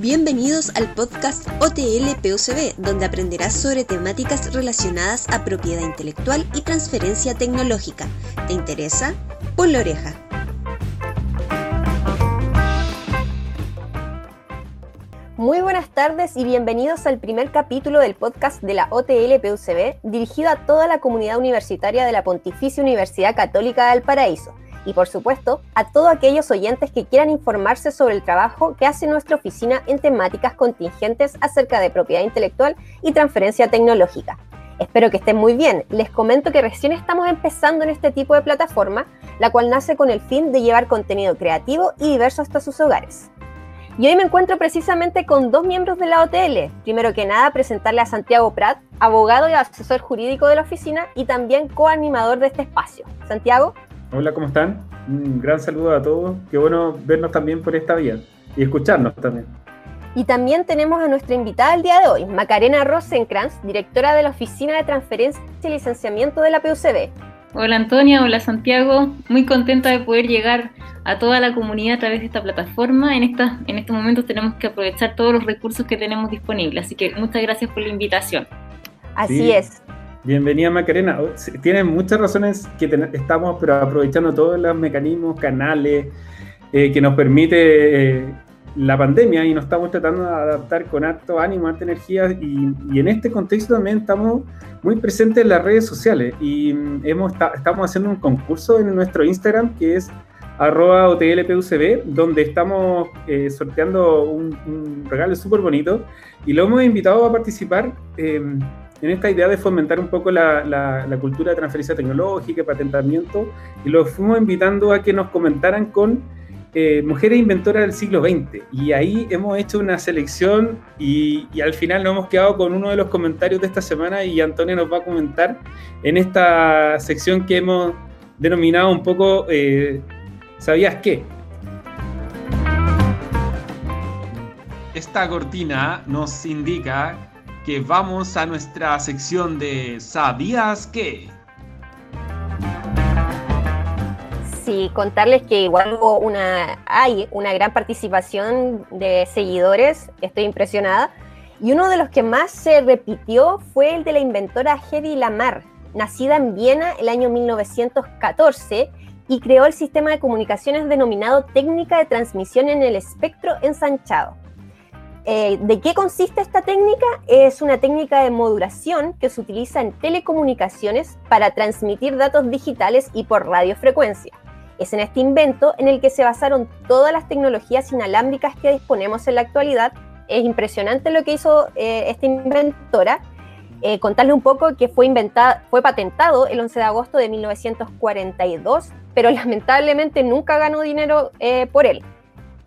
Bienvenidos al podcast OTL PUCB, donde aprenderás sobre temáticas relacionadas a propiedad intelectual y transferencia tecnológica. ¿Te interesa? Pon la oreja. Muy buenas tardes y bienvenidos al primer capítulo del podcast de la OTL PUCB, dirigido a toda la comunidad universitaria de la Pontificia Universidad Católica del Paraíso y por supuesto a todos aquellos oyentes que quieran informarse sobre el trabajo que hace nuestra oficina en temáticas contingentes acerca de propiedad intelectual y transferencia tecnológica. Espero que estén muy bien. Les comento que recién estamos empezando en este tipo de plataforma, la cual nace con el fin de llevar contenido creativo y diverso hasta sus hogares. Y hoy me encuentro precisamente con dos miembros de la OTL. Primero que nada, presentarle a Santiago Prat, abogado y asesor jurídico de la oficina y también coanimador de este espacio. Santiago. Hola, ¿cómo están? Un gran saludo a todos. Qué bueno vernos también por esta vía y escucharnos también. Y también tenemos a nuestra invitada el día de hoy, Macarena Rosenkrantz, directora de la Oficina de Transferencia y Licenciamiento de la PUCB. Hola Antonia, hola Santiago, muy contenta de poder llegar a toda la comunidad a través de esta plataforma. En, esta, en estos momentos tenemos que aprovechar todos los recursos que tenemos disponibles, así que muchas gracias por la invitación. Así es. Bienvenida Macarena. Oh, Tienen muchas razones que estamos pero aprovechando todos los mecanismos, canales eh, que nos permite eh, la pandemia y nos estamos tratando de adaptar con alto ánimo, alta energía y, en este contexto también estamos muy presentes en las redes sociales y mm, hemos, estamos haciendo un concurso en nuestro Instagram que es arroba OTLPUCB, donde estamos eh, sorteando un, regalo súper bonito y lo hemos invitado a participar em, en esta idea de fomentar un poco la, cultura de transferencia tecnológica, patentamiento, y los fuimos invitando a que nos comentaran con eh, mujeres inventoras del siglo XX. Y ahí hemos hecho una selección y, y, al final nos hemos quedado con uno de los comentarios de esta semana y Antonio nos va a comentar en esta sección que hemos denominado un poco eh, ¿Sabías qué? Esta cortina nos indica vamos a nuestra sección de ¿Sabías qué? Sí, contarles que igual hubo una, hay una gran participación de seguidores, estoy impresionada. Y uno de los que más se repitió fue el de la inventora Hedy Lamar, nacida en Viena el año 1914 y creó el sistema de comunicaciones denominado técnica de transmisión en el espectro ensanchado. Eh, ¿De qué consiste esta técnica? Es una técnica de modulación que se utiliza en telecomunicaciones para transmitir datos digitales y por radiofrecuencia. Es en este invento en el que se basaron todas las tecnologías inalámbricas que disponemos en la actualidad. Es impresionante lo que hizo eh, esta inventora. Eh, contarle un poco que fue, fue patentado el 11 de agosto de 1942, pero lamentablemente nunca ganó dinero por él.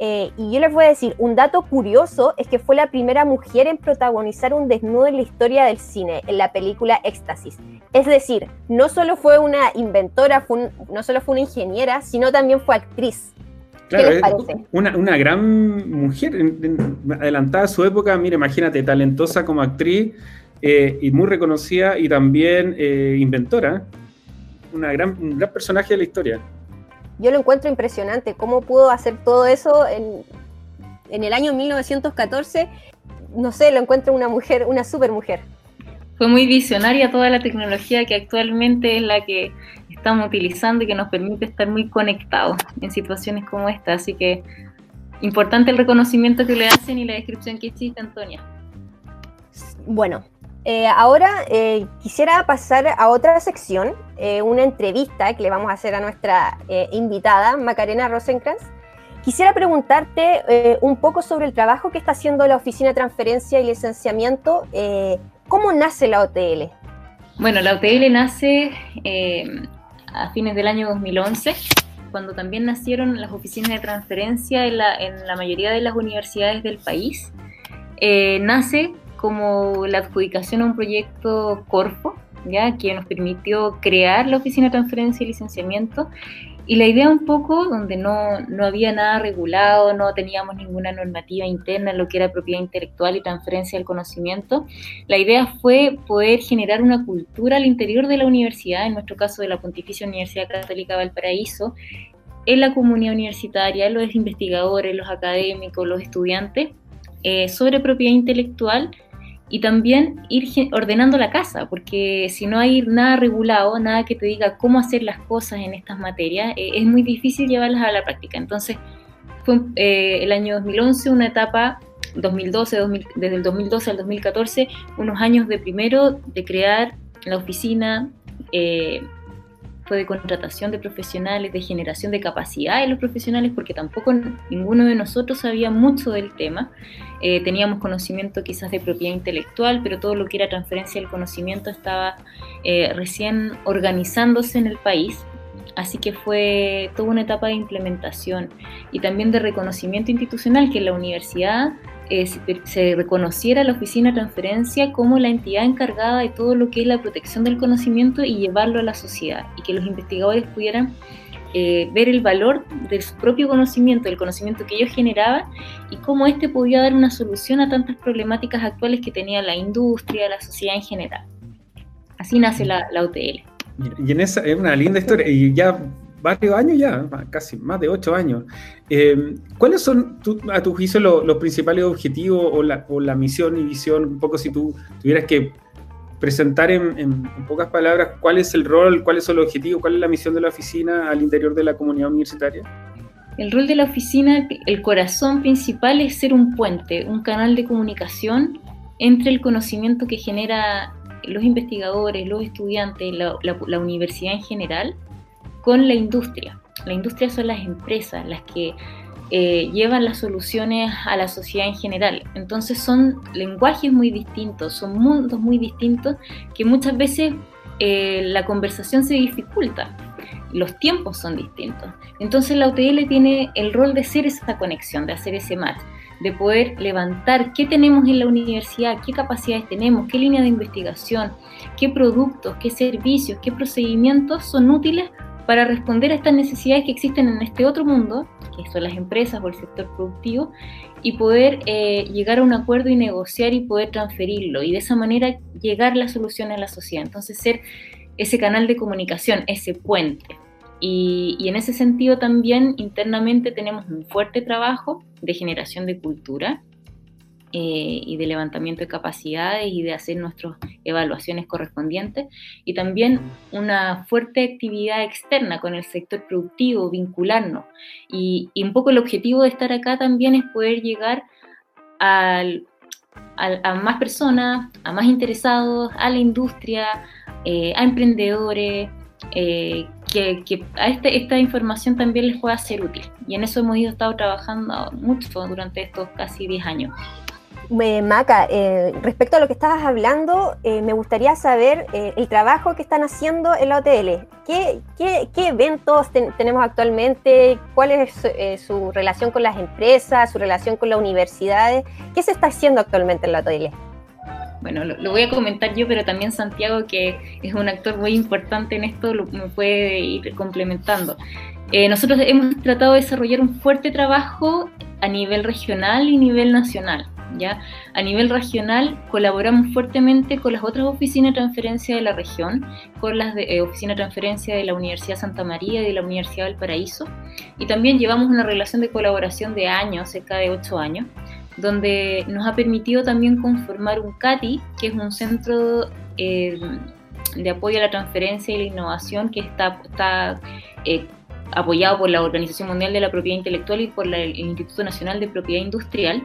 Eh, y yo les voy a decir, un dato curioso es que fue la primera mujer en protagonizar un desnudo en la historia del cine, en la película Éxtasis. Es decir, no solo fue una inventora, no solo fue una ingeniera, sino también fue actriz. ¿Qué les parece? Una, una, gran mujer, adelantada a su época, mira, imagínate, talentosa como actriz eh, y muy reconocida y también eh, inventora. Una gran, un gran personaje de la historia yo lo encuentro impresionante, cómo pudo hacer todo eso en, el año 1914, no sé, lo encuentro una mujer, una super mujer. Fue muy visionaria toda la tecnología que actualmente es la que estamos utilizando y que nos permite estar muy conectados en situaciones como esta. Así que importante el reconocimiento que le hacen y la descripción que hiciste, Antonia. Bueno, eh, ahora eh, quisiera pasar a otra sección, eh, una entrevista que le vamos a hacer a nuestra invitada, Macarena Rosenkrantz. Quisiera preguntarte un poco sobre el trabajo que está haciendo la Oficina de Transferencia y Licenciamiento. ¿Cómo nace la OTL? Bueno, la OTL nace a fines del año 2011, cuando también nacieron las oficinas de transferencia en la, en la mayoría de las universidades del país. nace como la adjudicación a un proyecto Corfo, ¿ya? que nos permitió crear la Oficina de Transferencia y Licenciamiento. Y la idea un poco, donde no, no había nada regulado, no teníamos ninguna normativa interna en lo que era propiedad intelectual y transferencia del conocimiento, la idea fue poder generar una cultura al interior de la universidad, en nuestro caso de la Pontificia Universidad Católica Valparaíso, en la comunidad universitaria, los investigadores, los académicos, los estudiantes, sobre propiedad intelectual y también ir ordenando la casa, porque si no hay nada regulado, nada que te diga cómo hacer las cosas en estas materias, eh, es muy difícil llevarlas a la práctica. Entonces, fue eh, el año 2011 una etapa, 2012, desde el 2012 al 2014, unos años de primero de crear la oficina. Eh, de contratación de profesionales, de generación de capacidad de los profesionales, porque tampoco ninguno de nosotros sabía mucho del tema. Eh, teníamos conocimiento quizás de propiedad intelectual, pero todo lo que era transferencia del conocimiento estaba eh, recién organizándose en el país. Así que fue toda una etapa de implementación y también de reconocimiento institucional que la universidad eh, se, reconociera la oficina de transferencia como la entidad encargada de todo lo que es la protección del conocimiento y llevarlo a la sociedad y que los investigadores pudieran eh, ver el valor de su propio conocimiento, del conocimiento que ellos generaban y cómo éste podía dar una solución a tantas problemáticas actuales que tenía la industria, la sociedad en general. Así nace la, la UTL. Y en esa es una linda historia y ya varios años ya, casi más de ocho años. Eh, ¿Cuáles son, a tu juicio, los principales objetivos o la, misión y visión? Un poco si tú tuvieras que presentar en, pocas palabras cuál es el rol, cuáles son los objetivos, cuál es la misión de la oficina al interior de la comunidad universitaria. El rol de la oficina, el corazón principal es ser un puente, un canal de comunicación entre el conocimiento que genera los investigadores, los estudiantes, la universidad en general, con la industria. La industria son las empresas, las que eh, llevan las soluciones a la sociedad en general. Entonces son lenguajes muy distintos, son mundos muy distintos que muchas veces eh, la conversación se dificulta. Los tiempos son distintos. Entonces la UTL tiene el rol de ser esa conexión, de hacer ese match, de poder levantar qué tenemos en la universidad, qué capacidades tenemos, qué línea de investigación, qué productos, qué servicios, qué procedimientos son útiles para responder a estas necesidades que existen en este otro mundo, que son las empresas o el sector productivo, y poder eh, llegar a un acuerdo y negociar y poder transferirlo, y de esa manera llegar la solución a la sociedad. Entonces, ser ese canal de comunicación, ese puente. Y, y en ese sentido también internamente tenemos un fuerte trabajo de generación de cultura, eh, y de levantamiento de capacidades y de hacer nuestras evaluaciones correspondientes. Y también una fuerte actividad externa con el sector productivo, vincularnos. Y, un poco el objetivo de estar acá también es poder llegar al, a más personas, a más interesados, a la industria, eh, a emprendedores, eh, que, a este, esta información también les pueda ser útil. Y en eso hemos ido estado trabajando mucho durante estos casi 10 años. Maca, eh, respecto a lo que estabas hablando, eh, me gustaría saber eh, el trabajo que están haciendo en la OTL. ¿Qué, eventos tenemos actualmente? ¿Cuál es su relación con las empresas, su relación con las universidades? ¿Qué se está haciendo actualmente en la OTL? Bueno, lo, voy a comentar yo, pero también Santiago, que es un actor muy importante en esto, lo, me puede ir complementando. nosotros hemos tratado de desarrollar un fuerte trabajo a nivel regional y nivel nacional. ¿ya? A nivel regional colaboramos fuertemente con las otras oficinas de transferencia de la región, con las eh, oficina de transferencia de la Universidad Santa María y de la Universidad del Paraíso, y también llevamos una relación de colaboración de años, cerca de ocho años, donde nos ha permitido también conformar un CATI, que es un centro eh, de apoyo a la transferencia y la innovación que está, eh, apoyado por la Organización Mundial de la Propiedad Intelectual y por el Instituto Nacional de Propiedad Industrial,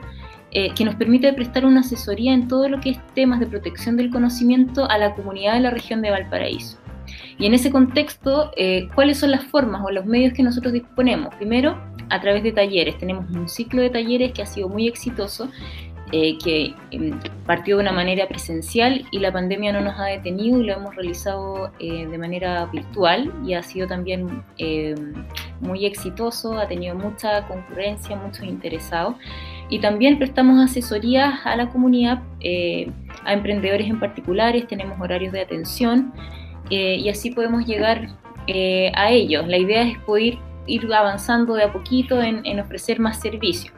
eh, que nos permite prestar una asesoría en todo lo que es temas de protección del conocimiento a la comunidad de la región de Valparaíso. Y en ese contexto, eh, ¿cuáles son las formas o los medios que nosotros disponemos? Primero, a través de talleres. Tenemos un ciclo de talleres que ha sido muy exitoso, eh, que em, partió de una manera presencial y la pandemia no nos ha detenido y lo hemos realizado de manera virtual y ha sido también em, muy exitoso, ha tenido mucha concurrencia, muchos interesados y también prestamos asesorías a la comunidad, eh, a emprendedores en particulares, tenemos horarios de atención eh, y así podemos llegar eh, a ellos. La idea es poder ir avanzando de a poquito en, ofrecer más servicios.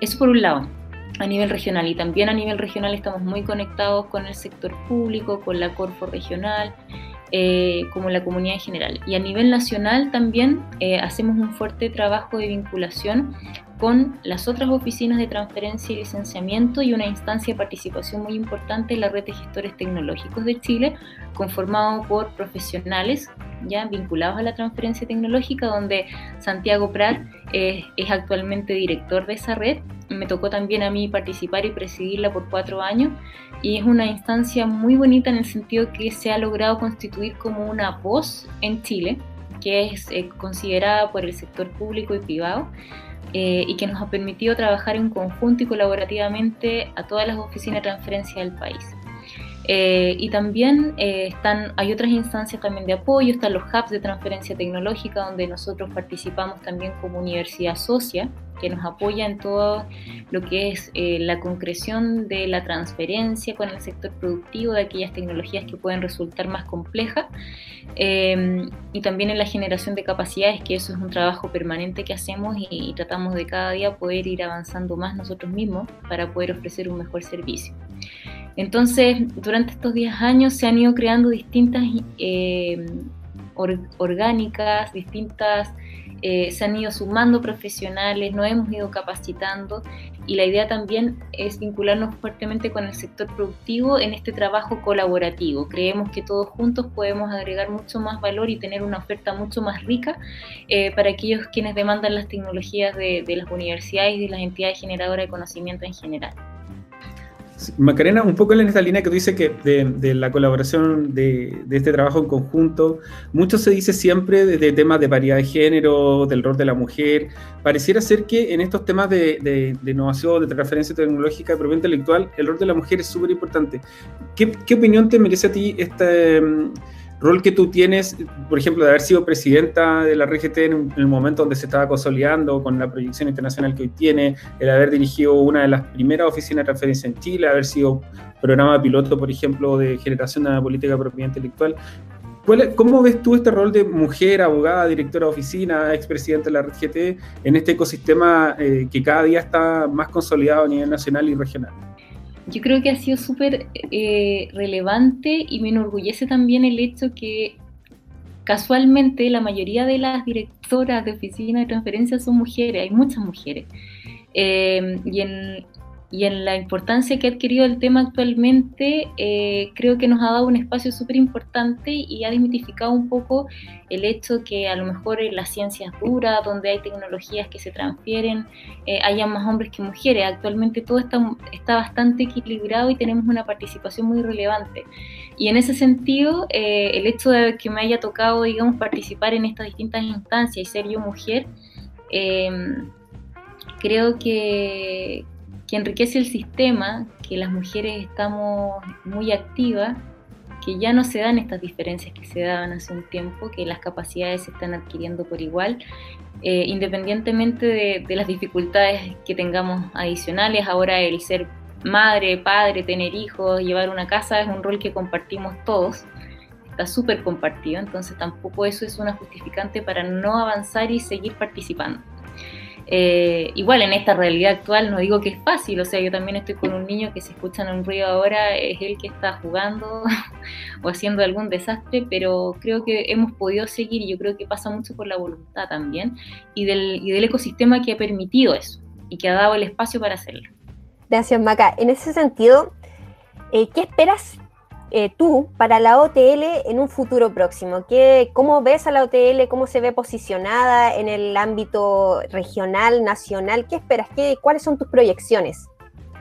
Eso por un lado a nivel regional y también a nivel regional estamos muy conectados con el sector público, con la Corfo regional, eh, como la comunidad en general. Y a nivel nacional también hacemos un fuerte trabajo de vinculación con las otras oficinas de transferencia y licenciamiento y una instancia de participación muy importante en la red de gestores tecnológicos de Chile, conformado por profesionales ya vinculados a la transferencia tecnológica, donde Santiago Prat es actualmente director de esa red. Me tocó también a mí participar y presidirla por cuatro años y es una instancia muy bonita en el sentido que se ha logrado constituir como una voz en Chile, que es eh, considerada por el sector público y privado eh, y que nos ha permitido trabajar en conjunto y colaborativamente a todas las oficinas de transferencia del país. Eh, y también eh, están, hay otras instancias también de apoyo, están los hubs de transferencia tecnológica donde nosotros participamos también como universidad socia, que nos apoya en todo lo que es la concreción de la transferencia con el sector productivo de aquellas tecnologías que pueden resultar más complejas Em, y también en la generación de capacidades, que eso es un trabajo permanente que hacemos y, tratamos de cada día poder ir avanzando más nosotros mismos para poder ofrecer un mejor servicio. Entonces, durante estos 10 años se han ido creando distintas eh, orgánicas, distintas eh, se han ido sumando profesionales, nos hemos ido capacitando y la idea también es vincularnos fuertemente con el sector productivo en este trabajo colaborativo. Creemos que todos juntos podemos agregar mucho más valor y tener una oferta mucho más rica eh, para aquellos quienes demandan las tecnologías de, de las universidades y de las entidades generadoras de conocimiento en general. Macarena, un poco en esta línea que tú dices que de, la colaboración de, este trabajo en conjunto, mucho se dice siempre de, temas de paridad de género, del rol de la mujer. Pareciera ser que en estos temas de, innovación, de transferencia tecnológica, de propiedad intelectual, el rol de la mujer es súper importante. ¿Qué, ¿Qué, opinión te merece a ti esta rol que tú tienes, por ejemplo, de haber sido presidenta de la RGT en, el momento donde se estaba consolidando con la proyección internacional que hoy tiene, el haber dirigido una de las primeras oficinas de transferencia en Chile, haber sido programa piloto, por ejemplo, de generación de la política de propiedad intelectual. ¿Cómo ves tú este rol de mujer, abogada, directora de oficina, expresidenta de la RGT en este ecosistema eh, que cada día está más consolidado a nivel nacional y regional? Yo creo que ha sido súper eh, relevante y me enorgullece también el hecho que casualmente la mayoría de las directoras de oficina de transferencia son mujeres, hay muchas mujeres. Eh, y en, y en la importancia que ha adquirido el tema actualmente, eh, creo que nos ha dado un espacio súper importante y ha desmitificado un poco el hecho que a lo mejor en las ciencias duras, donde hay tecnologías que se transfieren, eh, haya más hombres que mujeres. Actualmente todo está, está bastante equilibrado y tenemos una participación muy relevante. Y en ese sentido, eh, el hecho de que me haya tocado, digamos, participar en estas distintas instancias y ser yo mujer, creo que, que enriquece el sistema, que las mujeres estamos muy activas, que ya no se dan estas diferencias que se daban hace un tiempo, que las capacidades se están adquiriendo por igual, eh, independientemente de, las dificultades que tengamos adicionales. Ahora el ser madre, padre, tener hijos, llevar una casa es un rol que compartimos todos, está súper compartido, entonces tampoco eso es una justificante para no avanzar y seguir participando. Eh, igual en esta realidad actual no digo que es fácil, o sea, yo también estoy con un niño que si escuchan un ruido ahora es él que está jugando o haciendo algún desastre, pero creo que hemos podido seguir y yo creo que pasa mucho por la voluntad también y del, y del ecosistema que ha permitido eso y que ha dado el espacio para hacerlo. Gracias, Maca. En ese sentido, eh, ¿qué esperas eh, tú para la OTL en un futuro próximo? ¿Qué, ¿Cómo ves a la OTL? ¿Cómo se ve posicionada en el ámbito regional, nacional? ¿Qué esperas? ¿Qué, ¿Cuáles son tus proyecciones?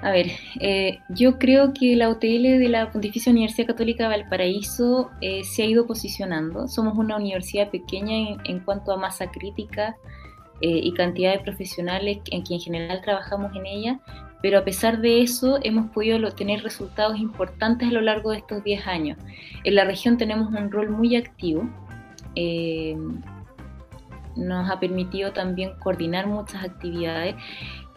A ver, eh, yo creo que la OTL de la Pontificia Universidad Católica Valparaíso eh, se ha ido posicionando. Somos una universidad pequeña en, cuanto a masa crítica y cantidad de profesionales en que en general trabajamos en ella, pero a pesar de eso hemos podido tener resultados importantes a lo largo de estos 10 años. En la región tenemos un rol muy activo, eh, nos ha permitido también coordinar muchas actividades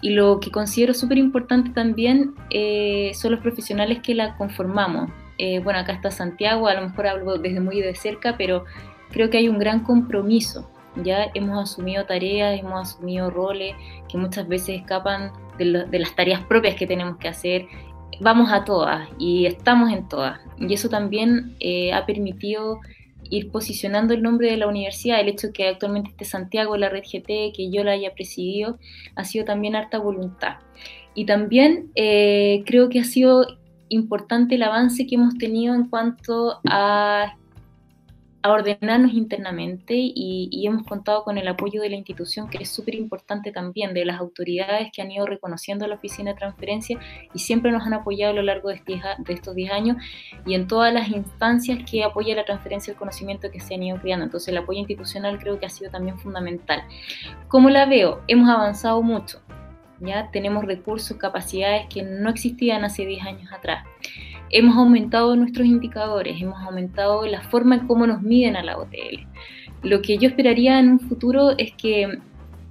y lo que considero súper importante también eh, son los profesionales que la conformamos. Eh, bueno, acá está Santiago, a lo mejor hablo desde muy de cerca, pero creo que hay un gran compromiso. Ya hemos asumido tareas, hemos asumido roles que muchas veces escapan de, las tareas propias que tenemos que hacer, vamos a todas y estamos en todas. Y eso también eh, ha permitido ir posicionando el nombre de la universidad, el hecho de que actualmente esté Santiago, la red GT, que yo la haya presidido, ha sido también harta voluntad. Y también eh, creo que ha sido importante el avance que hemos tenido en cuanto a a ordenarnos internamente y, hemos contado con el apoyo de la institución, que es súper importante también, de las autoridades que han ido reconociendo la oficina de transferencia y siempre nos han apoyado a lo largo de, estos 10 años y en todas las instancias que apoya la transferencia del conocimiento que se han ido creando. Entonces el apoyo institucional creo que ha sido también fundamental. ¿Cómo la veo? Hemos avanzado mucho. Ya tenemos recursos, capacidades que no existían hace 10 años atrás hemos aumentado nuestros indicadores, hemos aumentado la forma en cómo nos miden a la OTL. Lo que yo esperaría en un futuro es que,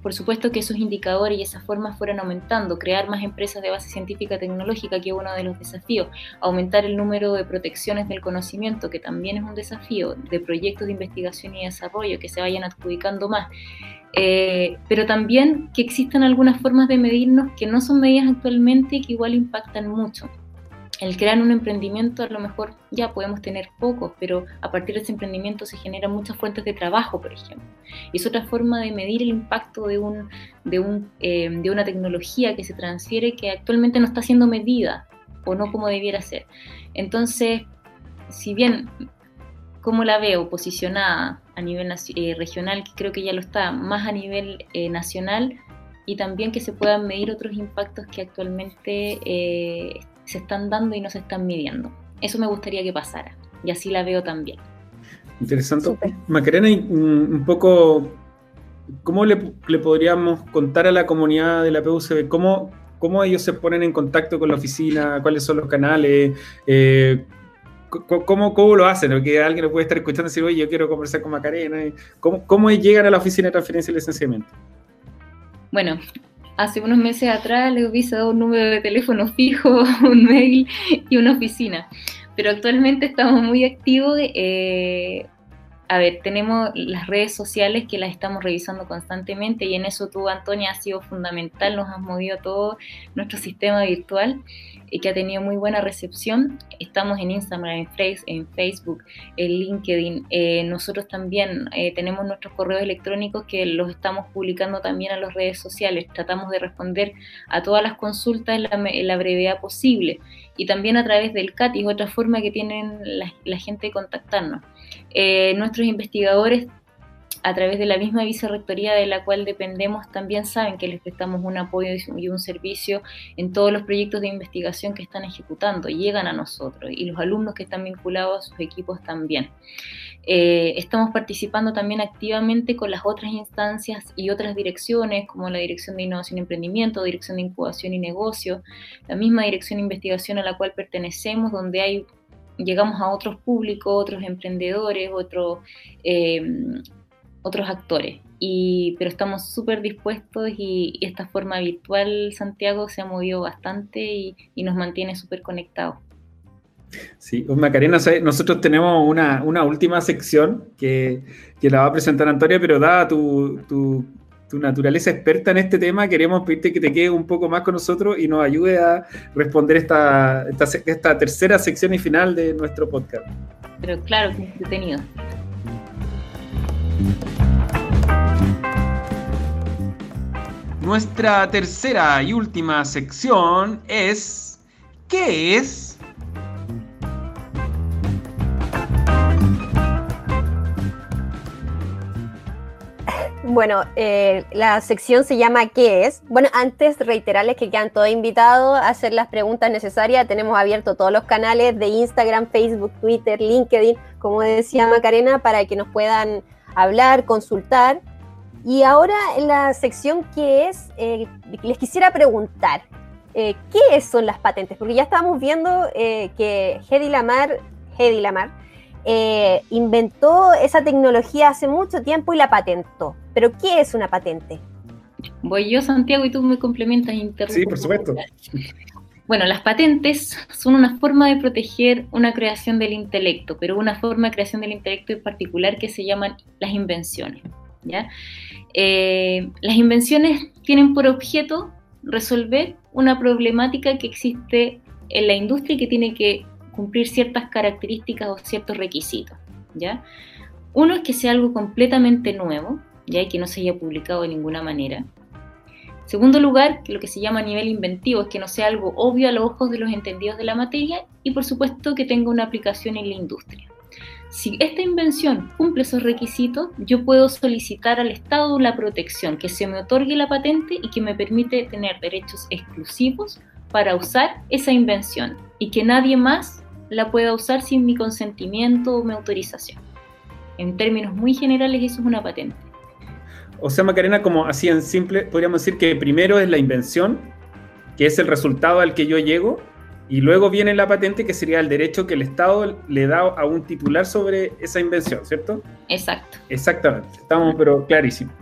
por supuesto, que esos indicadores y esas formas fueran aumentando, crear más empresas de base científica tecnológica, que es uno de los desafíos, aumentar el número de protecciones del conocimiento, que también es un desafío, de proyectos de investigación y desarrollo que se vayan adjudicando más. Eh, pero también que existan algunas formas de medirnos que no son medidas actualmente y que igual impactan mucho el crear un emprendimiento a lo mejor ya podemos tener pocos, pero a partir de ese emprendimiento se generan muchas fuentes de trabajo, por ejemplo. Y es otra forma de medir el impacto de, un, de, un, eh, de una tecnología que se transfiere que actualmente no está siendo medida o no como debiera ser. Entonces, si bien como la veo posicionada a nivel eh, regional, que creo que ya lo está, más a nivel eh, nacional, y también que se puedan medir otros impactos que actualmente eh, se están dando y no se están midiendo. Eso me gustaría que pasara y así la veo también. Interesante. Macarena, un poco, ¿cómo le, podríamos contar a la comunidad de la PUCB cómo, cómo ellos se ponen en contacto con la oficina, cuáles son los canales? Eh, ¿Cómo, ¿Cómo, lo hacen? Porque alguien lo puede estar escuchando y decir, oye, yo quiero conversar con Macarena. ¿Cómo, ¿Cómo llegan a la oficina de transferencia y licenciamiento? Bueno, hace unos meses atrás le hubiese dado un número de teléfono fijo, un mail y una oficina. Pero actualmente estamos muy activos. Eh, a ver, tenemos las redes sociales que las estamos revisando constantemente y en eso tú, Antonia, has sido fundamental, nos has movido todo nuestro sistema virtual que ha tenido muy buena recepción. Estamos en Instagram, en, Facebook, en LinkedIn. Eh, nosotros también eh, tenemos nuestros correos electrónicos que los estamos publicando también a las redes sociales. Tratamos de responder a todas las consultas en la, brevedad posible. Y también a través del CAT, es otra forma que tienen la, gente de contactarnos. Eh, nuestros investigadores a través de la misma vicerrectoría de la cual dependemos, también saben que les prestamos un apoyo y un servicio en todos los proyectos de investigación que están ejecutando, llegan a nosotros y los alumnos que están vinculados a sus equipos también. Eh, estamos participando también activamente con las otras instancias y otras direcciones, como la Dirección de Innovación y Emprendimiento, Dirección de Incubación y Negocio, la misma Dirección de Investigación a la cual pertenecemos, donde hay llegamos a otros públicos, otros emprendedores, otros eh, otros actores. Y, pero estamos súper dispuestos y, esta forma virtual, Santiago, se ha movido bastante y, nos mantiene súper conectados. Sí, Macarena, nosotros tenemos una, última sección que, la va a presentar Antonia, pero dada tu, tu, naturaleza experta en este tema, queremos pedirte que te quedes un poco más con nosotros y nos ayude a responder esta, esta, esta tercera sección y final de nuestro podcast. Pero claro, que entretenido. Nuestra tercera y última sección es ¿Qué es? Bueno, eh, la sección se llama ¿Qué es? Bueno, antes reiterarles que quedan todos invitados a hacer las preguntas necesarias. Tenemos abierto todos los canales de Instagram, Facebook, Twitter, LinkedIn, como decía Macarena, para que nos puedan hablar, consultar. Y ahora en la sección que es, eh, les quisiera preguntar, eh, ¿qué son las patentes? Porque ya estábamos viendo eh, que Hedy Lamar, Hedy Lamar inventó esa tecnología hace mucho tiempo y la patentó. Pero ¿qué es una patente? Voy yo, Santiago, y tú me complementas. Sí, por supuesto. Bueno, las patentes son una forma de proteger una creación del intelecto, pero una forma de creación del intelecto en particular que se llaman las invenciones. ¿ya? Eh, las invenciones tienen por objeto resolver una problemática que existe en la industria y que tiene que cumplir ciertas características o ciertos requisitos. ¿ya? Uno es que sea algo completamente nuevo, ya que no se haya publicado de ninguna manera. Segundo lugar, lo que se llama nivel inventivo es que no sea algo obvio a los ojos de los entendidos de la materia y por supuesto que tenga una aplicación en la industria. Si esta invención cumple esos requisitos, yo puedo solicitar al Estado la protección, que se me otorgue la patente y que me permite tener derechos exclusivos para usar esa invención y que nadie más la pueda usar sin mi consentimiento o mi autorización. En términos muy generales, eso es una patente. O sea, Macarena, como así en simple, podríamos decir que primero es la invención, que es el resultado al que yo llego, y luego viene la patente, que sería el derecho que el Estado le da a un titular sobre esa invención, ¿cierto? Exacto. Exactamente, estamos pero clarísimos.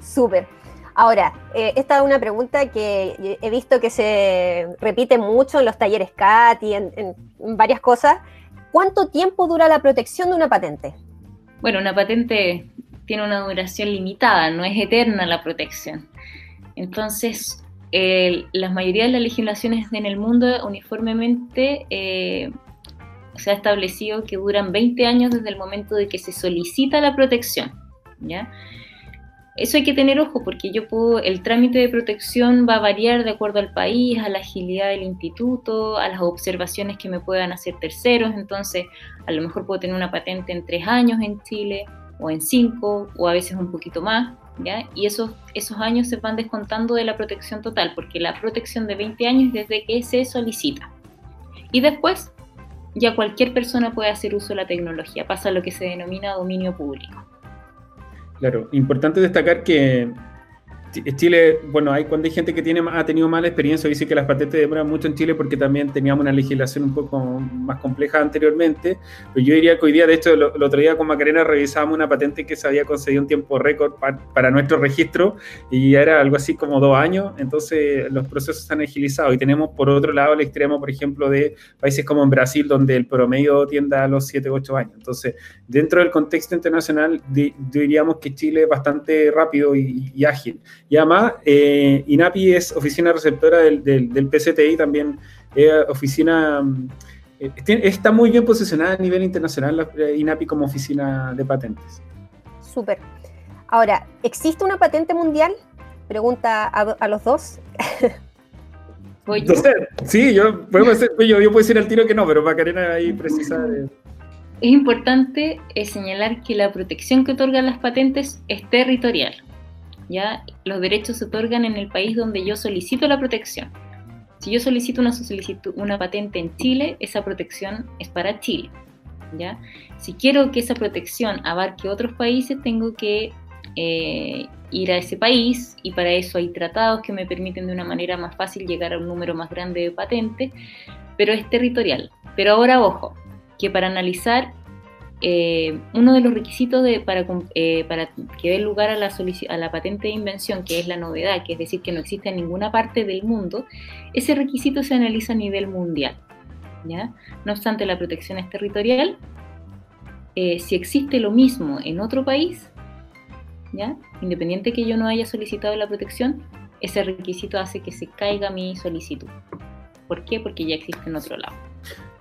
Súper. Ahora, eh, esta es una pregunta que he visto que se repite mucho en los talleres CAT y en, en varias cosas. ¿Cuánto tiempo dura la protección de una patente? Bueno, una patente tiene una duración limitada, no es eterna la protección. Entonces, la mayoría de las legislaciones en el mundo uniformemente eh, se ha establecido que duran 20 años desde el momento de que se solicita la protección. ¿ya? Eso hay que tener ojo porque yo puedo, el trámite de protección va a variar de acuerdo al país, a la agilidad del instituto, a las observaciones que me puedan hacer terceros. Entonces, a lo mejor puedo tener una patente en tres años en Chile o en cinco o a veces un poquito más. Y esos, esos años se van descontando de la protección total, porque la protección de 20 años es desde que se solicita. Y después, ya cualquier persona puede hacer uso de la tecnología, pasa lo que se denomina dominio público. Claro, importante destacar que Chile, bueno, hay cuando hay gente que tiene, ha tenido mala experiencia, dice que las patentes demoran mucho en Chile porque también teníamos una legislación un poco más compleja anteriormente, pero yo diría que hoy día, de hecho, el otro día con Macarena revisábamos una patente que se había concedido un tiempo récord para, nuestro registro y era algo así como dos años, entonces los procesos se han agilizado y tenemos por otro lado el extremo, por ejemplo, de países como en Brasil, donde el promedio tiende a los 7, 8 años. Entonces, dentro del contexto internacional, diríamos que Chile es bastante rápido y ágil. Y además, eh, INAPI es oficina receptora del, del, PCTI, también oficina, eh, está muy bien posicionada a nivel internacional la INAPI como oficina de patentes. Súper. Ahora, ¿existe una patente mundial? Pregunta a, los dos. sí, yo, puedo decir, yo, yo, puedo decir al tiro que no, pero Macarena ahí precisa. Es importante eh, señalar que la protección que otorgan las patentes es territorial. ¿Ya? Los derechos se otorgan en el país donde yo solicito la protección. Si yo solicito una, una patente en Chile, esa protección es para Chile, ¿ya? Si quiero que esa protección abarque otros países, tengo que eh, ir a ese país y para eso hay tratados que me permiten de una manera más fácil llegar a un número más grande de patentes, pero es territorial. Pero ahora, ojo, que para analizar eh, uno de los requisitos de, para, eh, que dé lugar a la, a la patente de invención, que es la novedad, que es decir, que no existe en ninguna parte del mundo, ese requisito se analiza a nivel mundial. No obstante, la protección es territorial. Eh, si existe lo mismo en otro país, independiente que yo no haya solicitado la protección, ese requisito hace que se caiga mi solicitud. ¿Por qué? Porque ya existe en otro lado.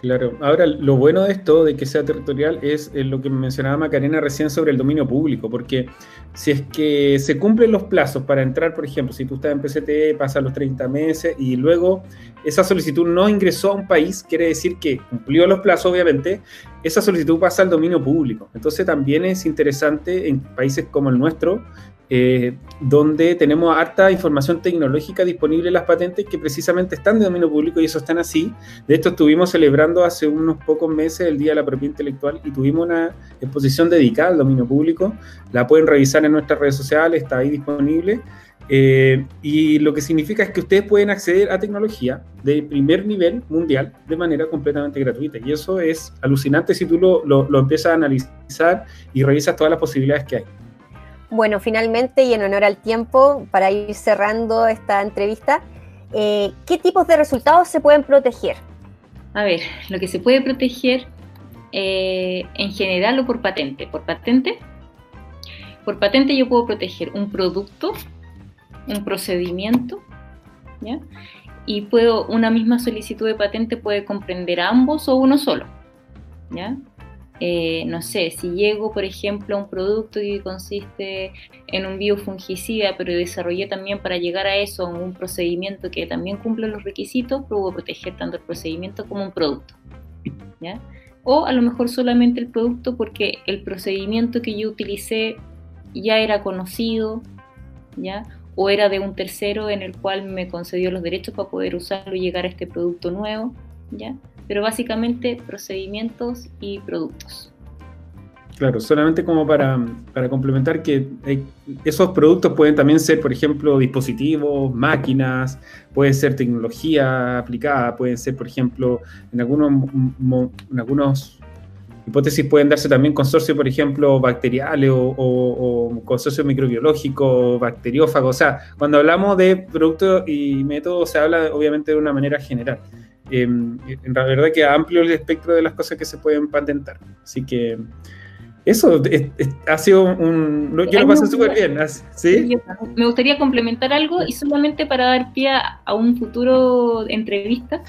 Claro, ahora lo bueno de esto, de que sea territorial, es lo que mencionaba Macarena recién sobre el dominio público, porque si es que se cumplen los plazos para entrar, por ejemplo, si tú estás en PCT, pasa los 30 meses y luego esa solicitud no ingresó a un país, quiere decir que cumplió los plazos, obviamente, esa solicitud pasa al dominio público. Entonces también es interesante en países como el nuestro eh, donde tenemos harta información tecnológica disponible en las patentes que precisamente están de dominio público y eso están así. De hecho, estuvimos celebrando hace unos pocos meses el Día de la Propiedad Intelectual y tuvimos una exposición dedicada al dominio público. La pueden revisar en nuestras redes sociales, está ahí disponible. Eh, y lo que significa es que ustedes pueden acceder a tecnología de primer nivel mundial de manera completamente gratuita. Y eso es alucinante si tú lo, lo, lo empiezas a analizar y revisas todas las posibilidades que hay. Bueno, finalmente y en honor al tiempo, para ir cerrando esta entrevista, eh, ¿qué tipos de resultados se pueden proteger? A ver, lo que se puede proteger eh, en general o por patente. Por patente, por patente yo puedo proteger un producto, un procedimiento, ¿ya? Y puedo, una misma solicitud de patente puede comprender ambos o uno solo, ¿ya? Eh, no sé, si llego, por ejemplo, a un producto que consiste en un biofungicida, pero desarrollé también para llegar a eso un procedimiento que también cumple los requisitos, puedo proteger tanto el procedimiento como un producto. ¿ya? O a lo mejor solamente el producto porque el procedimiento que yo utilicé ya era conocido, ¿ya? o era de un tercero en el cual me concedió los derechos para poder usarlo y llegar a este producto nuevo. ¿ya? Pero básicamente procedimientos y productos. Claro, solamente como para, complementar que esos productos pueden también ser, por ejemplo, dispositivos, máquinas, puede ser tecnología aplicada, pueden ser, por ejemplo, en algunos, en algunos hipótesis pueden darse también consorcios, por ejemplo, bacteriales o, o, consorcios microbiológicos, bacteriófagos. O sea, cuando hablamos de productos y métodos, se habla obviamente de una manera general. Em, en la verdad que amplio el espectro de las cosas que se pueden patentar. Así que eso ha sido un... Yo lo pasé súper bien. ¿sí? Me gustaría complementar algo y solamente para dar pie a un futuro entrevista,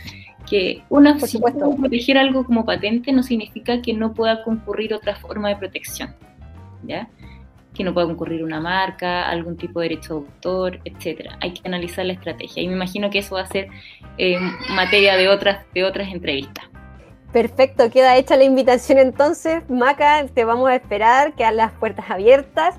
que una, si proteger algo como patente no significa que no pueda concurrir otra forma de protección. ¿ya? Que no pueda concurrir una marca, algún tipo de derecho de autor, etcétera. Hay que analizar la estrategia y me imagino que eso va a ser eh, materia de otras, de otras entrevistas. Perfecto, queda hecha la invitación entonces, Maca, te vamos a esperar, quedan las puertas abiertas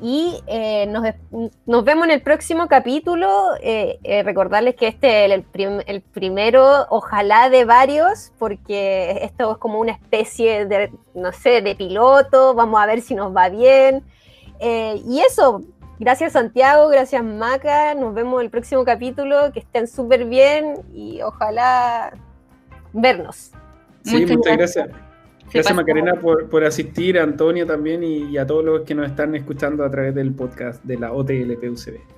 y eh, nos, vemos en el próximo capítulo. Eh, recordarles que este es el, el, primero, ojalá de varios, porque esto es como una especie de, no sé, de piloto, vamos a ver si nos va bien. Eh, y eso, gracias Santiago, gracias Maca, nos vemos en el próximo capítulo, que estén súper bien y ojalá vernos. Sí, muchas, gracias. Gracias Macarena por, asistir, a Antonio también y, y, a todos los que nos están escuchando a través del podcast de la OTLPUCB.